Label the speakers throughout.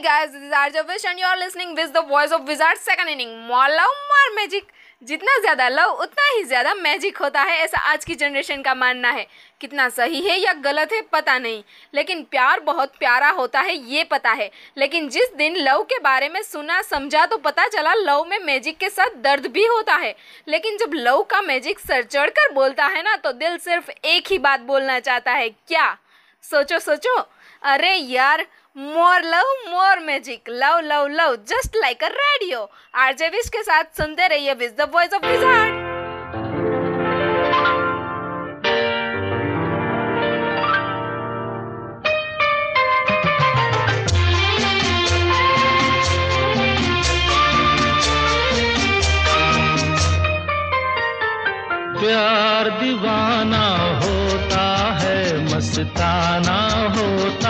Speaker 1: guys, this is Arja Vish and you are listening with the voice of Wizard second inning. More love, more. जितना ज़्यादा love उतना ही ज़्यादा magic होता है ऐसा आज की जनरेशन का मानना है। कितना सही है या गलत है पता नहीं। लेकिन प्यार बहुत प्यारा होता है ये पता है। लेकिन जिस दिन लव के बारे में सुना समझा तो पता चला लव में मैजिक के साथ दर्द भी होता है। लेकिन जब लव का मैजिक सर चढ़ कर बोलता है ना तो दिल सिर्फ़ एक ही बात बोलना चाहता है क्या? सोचो सोचो। अरे यार more love more magic love love love just like a radio RJ Vish के साथ सुनते रहिए with the voice of wizard
Speaker 2: प्यार दीवाना होता है, मस्ताना होता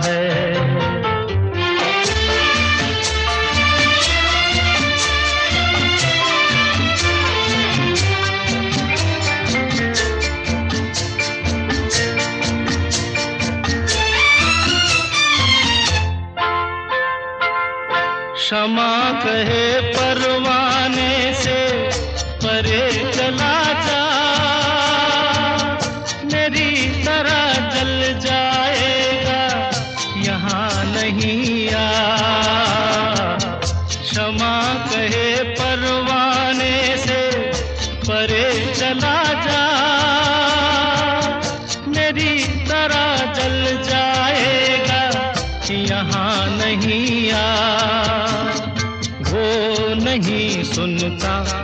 Speaker 2: है क्षमा कहे परवाने से परे चला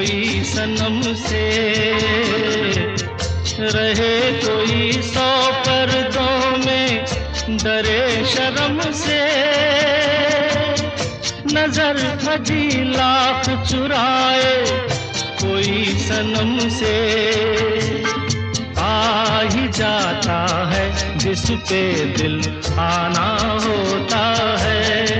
Speaker 2: कोई सनम से रहे कोई सौ पर्दों में, डरे शर्म से। नज़र हजीला चुराए कोई सनम से। आ ही जाता है जिस पे दिल आना होता है।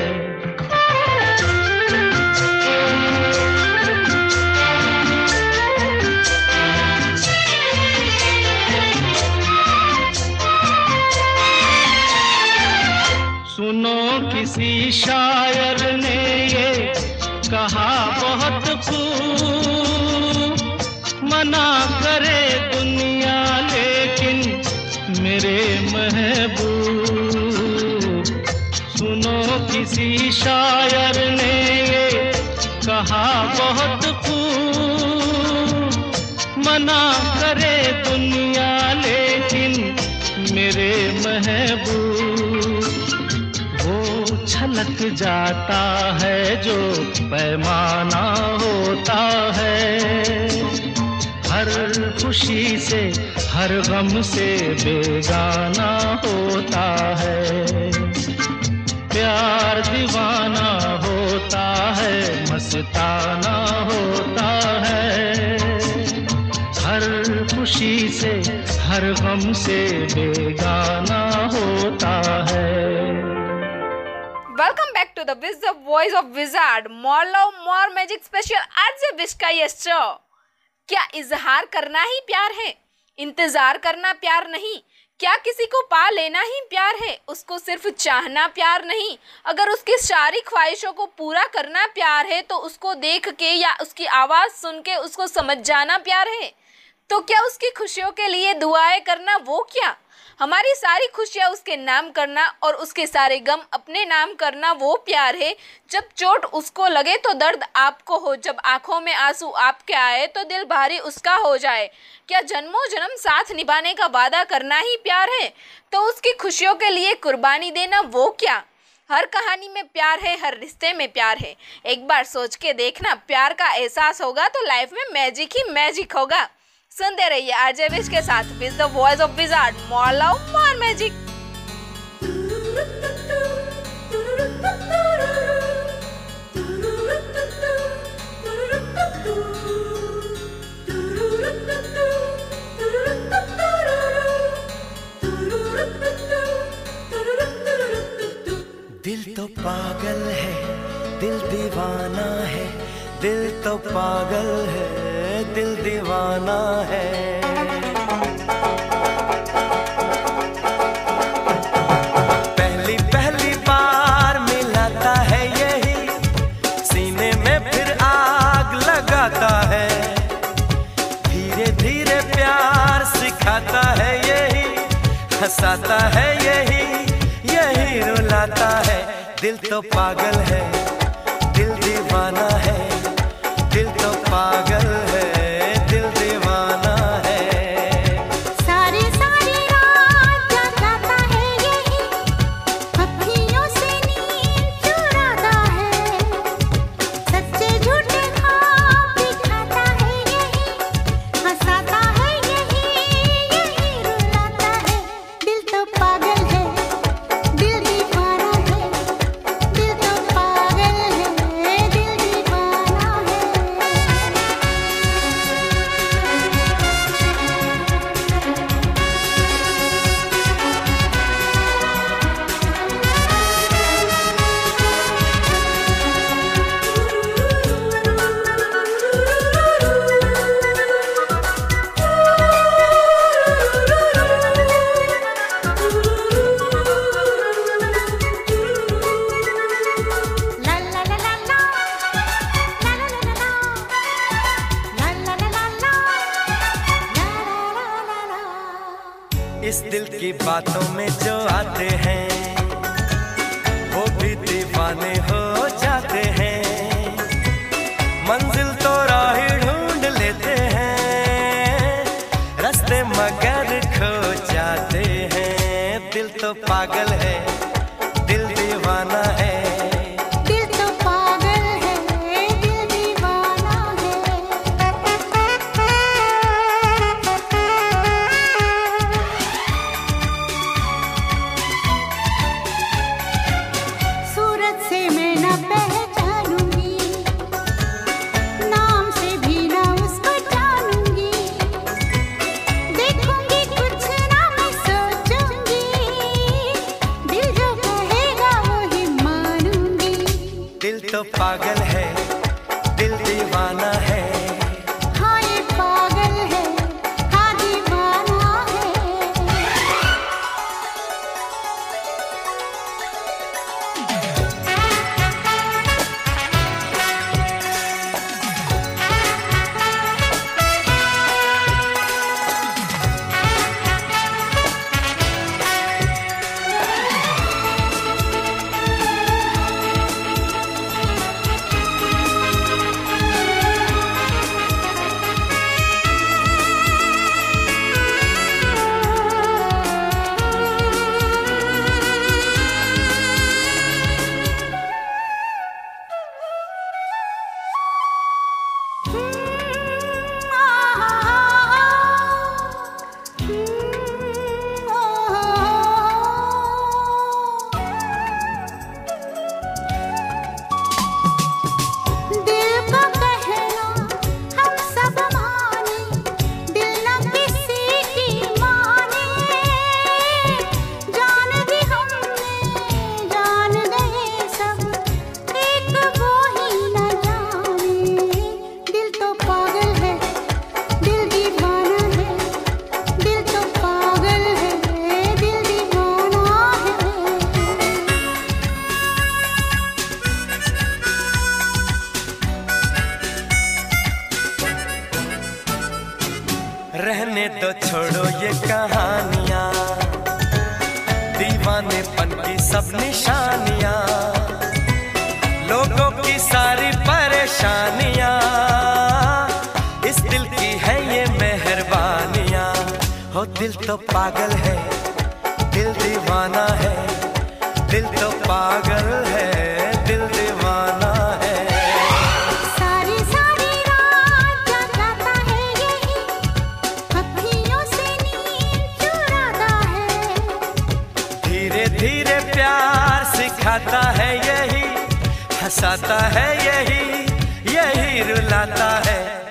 Speaker 2: शायर ने ये कहा, बहुत खूब मना करे दुनिया, लेकिन मेरे महबूब वो छलक जाता है जो पैमाना होता है। हर खुशी से, हर गम से बेगाना होता है। प्यार दीवाना होता है, मस्ताना होता है। हर खुशी से, हर गम से बेगाना होता है।
Speaker 1: Welcome back to the with the voice of wizard more love more magic special आज से विश का ये शो क्या इजहार करना ही प्यार है? इंतज़ार करना प्यार नहीं क्या किसी को पा लेना ही प्यार है? उसको सिर्फ़ चाहना प्यार नहीं। अगर उसकी सारी ख्वाहिशों को पूरा करना प्यार है तो उसको देख के या उसकी आवाज़ सुन के उसको समझ जाना प्यार है। तो क्या उसकी खुशियों के लिए दुआएँ करना वो क्या? हमारी सारी खुशियाँ उसके नाम करना और उसके सारे गम अपने नाम करना वो प्यार है। जब चोट उसको लगे तो दर्द आपको हो, जब आँखों में आँसू आपके आए तो दिल भारी उसका हो जाए। क्या जन्मों जन्म साथ निभाने का वादा करना ही प्यार है? तो उसकी खुशियों के लिए कुर्बानी देना वो क्या? हर कहानी में प्यार है, हर रिश्ते में प्यार है। एक बार सोच के देखना, प्यार का एहसास होगा तो लाइफ में मैजिक ही मैजिक होगा। सुनते रहिए आरजे विश के साथ with the voice of wizard more love more magic
Speaker 3: दिल तो पागल है, दिल दीवाना है, दिल तो पागल है। दिल दीवाना है। पहली पहली सीने में फिर आग लगाता है। धीरे धीरे प्यार सिखाता है यही। हंसाता है यही यही रुलाता है। दिल तो पागल है। इस दिल की बातों में जो आते हैं वो भी दीवाने हो। तो
Speaker 4: छोड़ो ये कहानियाँ। दीवाने पन की सब निशानियाँ। लोगों की सारी परेशानियाँ। इस दिल की है ये मेहरबानियाँ। हो दिल तो पागल है, दिल दीवाना है। हंसाता है यही यही रुलाता है।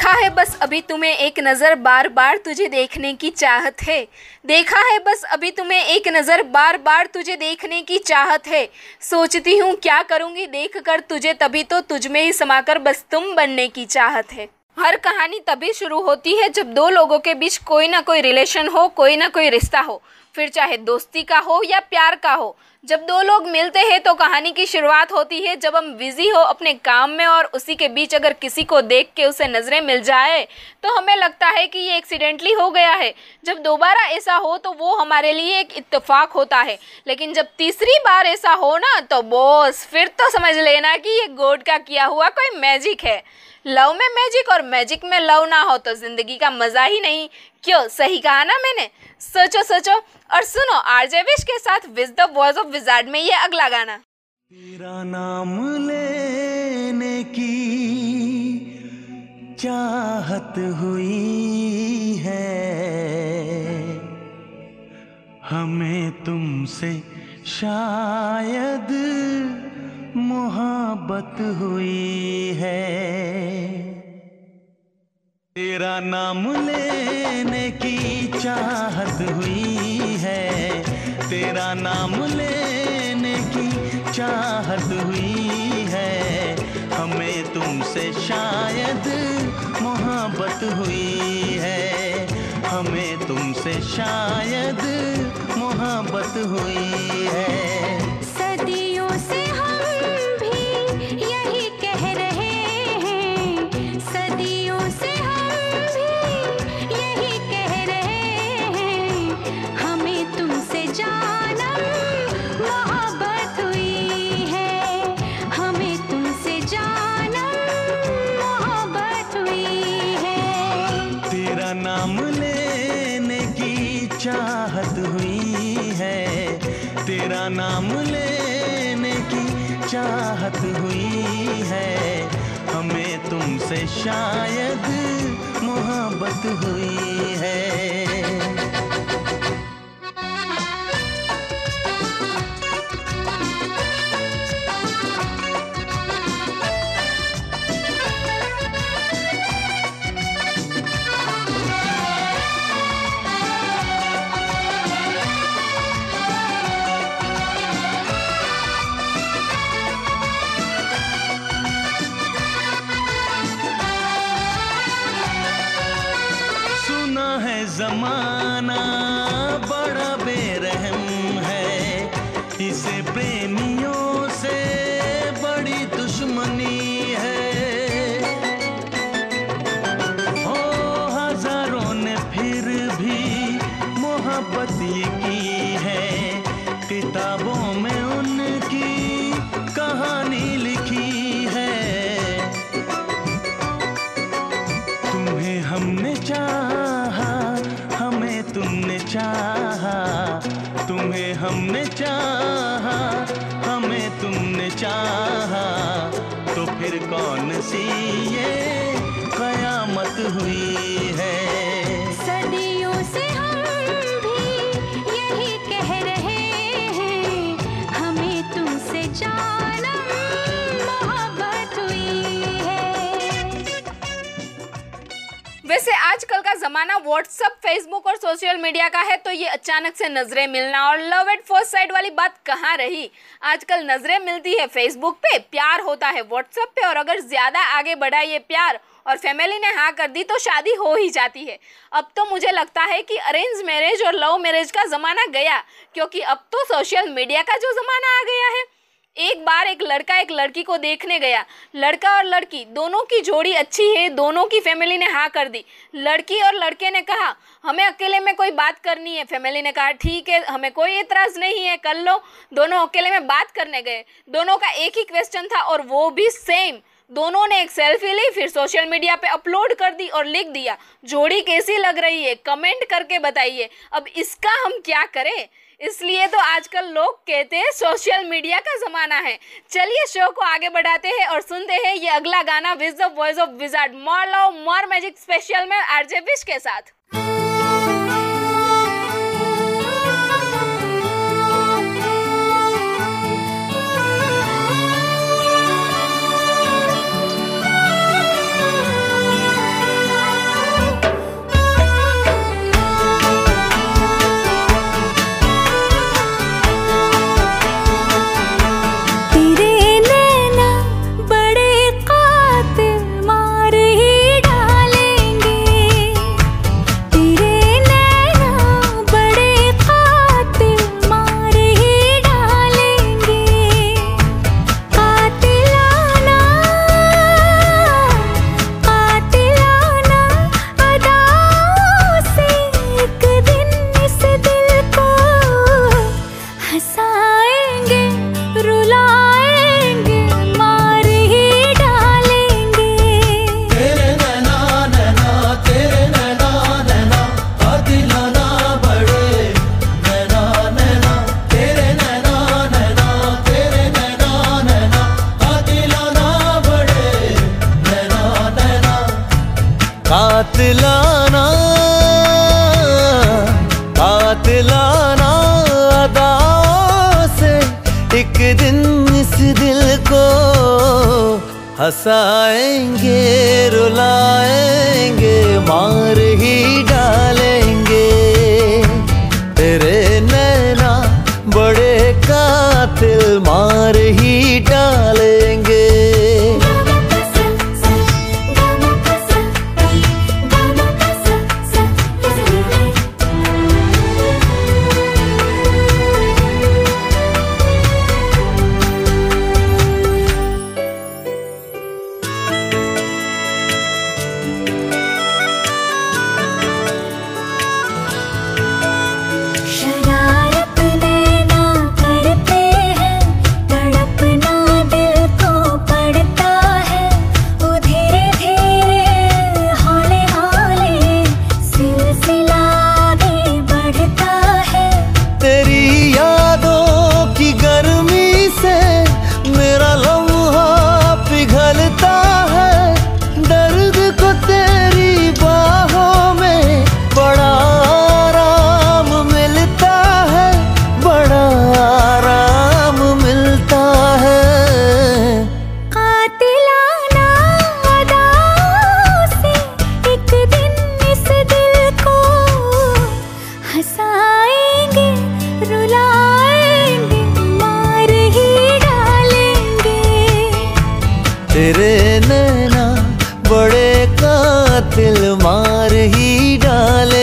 Speaker 1: देखा है बस अभी तुम्हें एक नज़र बार बार तुझे देखने की चाहत है। देखा है बस अभी तुम्हें एक नज़र बार बार तुझे देखने की चाहत है। सोचती हूँ क्या करूँगी देख कर तुझे तभी तो तुझ में ही समाकर बस तुम बनने की चाहत है। हर कहानी तभी शुरू होती है जब दो लोगों के बीच कोई ना कोई रिलेशन हो, कोई ना कोई रिश्ता हो। फिर चाहे दोस्ती का हो या प्यार का हो, जब दो लोग मिलते हैं तो कहानी की शुरुआत होती है जब हम बिज़ी हो अपने काम में और उसी के बीच अगर किसी को देख के उसे नज़रें मिल जाए तो हमें लगता है कि ये एक्सीडेंटली हो गया है। जब दोबारा ऐसा हो तो वो हमारे लिए एक इत्तेफाक होता है। लेकिन जब तीसरी बार ऐसा हो ना तो बॉस फिर तो समझ लेना कि ये गोड का किया हुआ कोई मैजिक है। लव में मैजिक और मैजिक में लव ना हो तो ज़िंदगी का मज़ा ही नहीं। क्यों? सही कहा ना मैंने? सोचो सोचो। और सुनो, आरजे विश के साथ with the voice of wizard में ये अगला गाना।
Speaker 4: तेरा नाम लेने की चाहत हुई है। हमें तुमसे शायद मोहब्बत हुई है। तेरा नाम लेने की चाहत हुई है। तेरा नाम लेने की चाहत हुई है। हमें तुमसे शायद मोहब्बत हुई है। हमें तुमसे शायद मोहब्बत हुई है। तेरा नाम लेने की चाहत हुई है। तेरा नाम लेने की चाहत हुई है। हमें तुमसे शायद मोहब्बत हुई है। जमाना बड़ा बेरहम है। इसे
Speaker 1: ज़माना व्हाट्सअप फेसबुक और सोशल मीडिया का है तो ये अचानक से नज़रें मिलना और लव एट फ़र्स्ट साइड वाली बात कहाँ रही? आजकल नज़रें मिलती है फेसबुक पे, प्यार होता है व्हाट्सअप पे और अगर ज़्यादा आगे बढ़ा ये प्यार और फैमिली ने हाँ कर दी तो शादी हो ही जाती है। अब तो मुझे लगता है कि अरेंज मैरिज और लव मैरिज का ज़माना गया, क्योंकि अब तो सोशल मीडिया का जो ज़माना आ गया है। एक बार एक लड़का एक लड़की को देखने गया। लड़का और लड़की, दोनों की जोड़ी अच्छी है, दोनों की फैमिली ने हाँ कर दी। लड़की और लड़के ने कहा, हमें अकेले में कोई बात करनी है। फैमिली ने कहा, ठीक है, हमें कोई एतराज़ नहीं है, कर लो। दोनों अकेले में बात करने गए। दोनों का एक ही क्वेश्चन था और वो भी सेम दोनों ने एक सेल्फी ली, फिर सोशल मीडिया पे अपलोड कर दी और लिख दिया, जोड़ी कैसी लग रही है? कमेंट करके बताइए। अब इसका हम क्या करें? इसलिए तो आजकल लोग कहते हैं सोशल मीडिया का ज़माना है। चलिए शो को आगे बढ़ाते हैं और सुनते हैं ये अगला गाना with the voice of wizard more love more magic special में आरजे विश के साथ।
Speaker 5: हंसाएँगे रुलाएँगे मार ही डालेंगे।
Speaker 4: तेरे नैना बड़े कातिल मार ही डालेंगे कातिल मार ही डालेंगे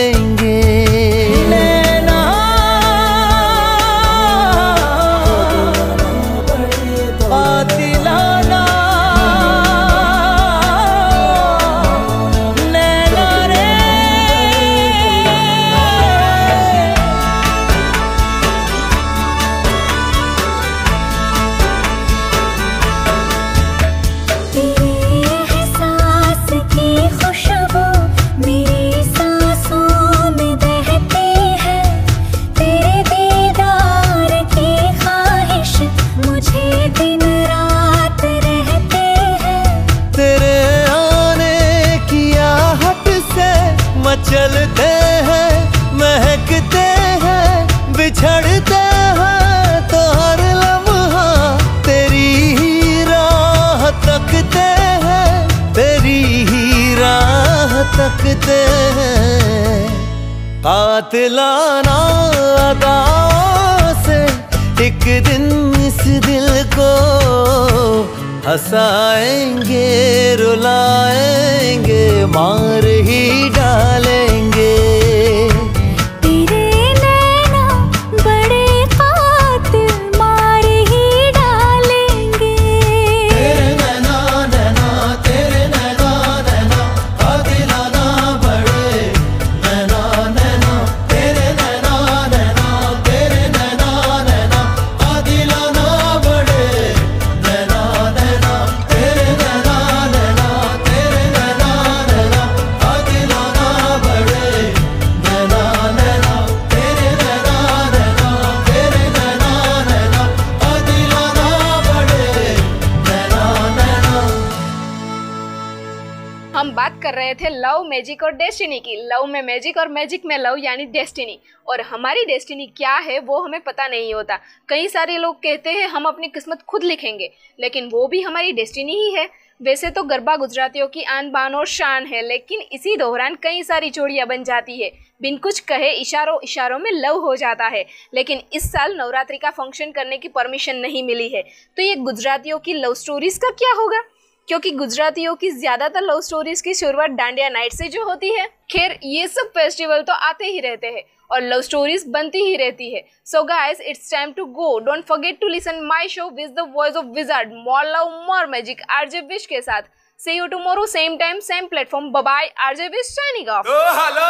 Speaker 4: आतलाना लाना दास एक दिन इस दिल को हंसाएँगे रुलाएँगे मार ही डालेंगे।
Speaker 1: मैजिक और डेस्टिनी की। लव में मैजिक और मैजिक में लव यानी डेस्टिनी और हमारी डेस्टिनी क्या है, वो हमें पता नहीं होता। कई सारे लोग कहते हैं, हम अपनी किस्मत खुद लिखेंगे, लेकिन वो भी हमारी डेस्टिनी ही है। वैसे तो गरबा गुजरातियों की आन बान और शान है, लेकिन इसी दौरान कई सारी जोड़ियाँ बन जाती है। बिन कुछ कहे, इशारों इशारों में लव हो जाता है। लेकिन इस साल नवरात्रि का फ़ंक्शन करने की परमिशन नहीं मिली है। तो ये गुजरातियों की लव स्टोरीज का क्या होगा? क्योंकि गुजरातियों की ज़्यादातर लव स्टोरीज की शुरुआत डांडिया नाइट से जो होती है। खैर, ये सब फेस्टिवल तो आते ही रहते हैं और लव स्टोरीज बनती ही रहती है। So guys it's time to go don't forget to listen my show with the voice of wizard more love more magic RJ Vish के साथ। See you tomorrow same time same platform bye RJ Vish signing off
Speaker 4: hello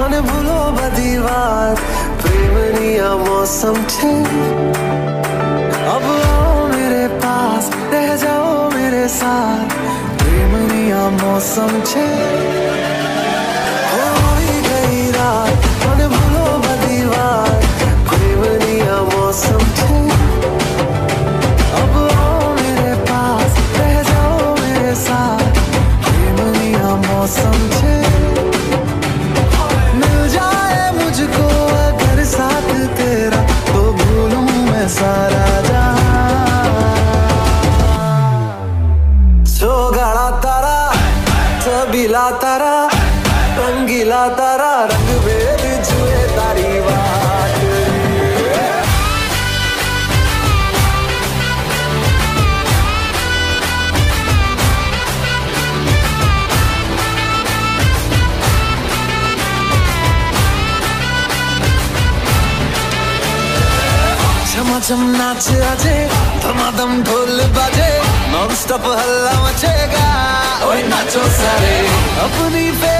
Speaker 6: अन भूलो बदीवार प्रेमनिया मौसम छे अब आओ मेरे पास, रह जाओ मेरे साथ, प्रेम प्रेमनिया मौसम छे रंगीला तारा, रंग भेद जुए तारी बात। नाच आजे, धमाधम ढोल बाजे नॉन स्टॉप हल्ला मचेगा। ओए नाचो सारे, अपनी फ़ेमस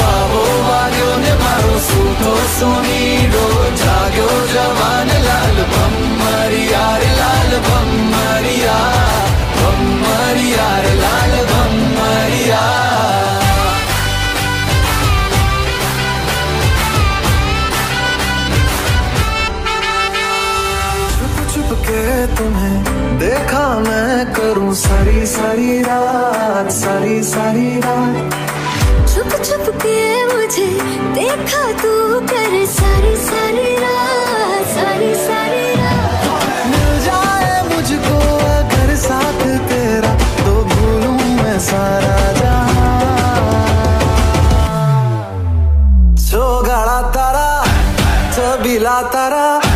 Speaker 6: सूतो सोनीडो जाग्यो जवान लाल भम्मर यार लाल भम्मर यार भम्मर यार लाल भम्मर यार छुप छुप के तुम्हें देखा मैं करूँ सारी सारी रात, सारी सारी रात।
Speaker 5: छुप मुझे देखा तू कर सारी सारी रात, सारी सारी रात।
Speaker 6: मिल जाए मुझको अगर साथ तेरा तो भूलूं मैं सारा जहाँ। तारा सबीला तारा रंगीला तारा।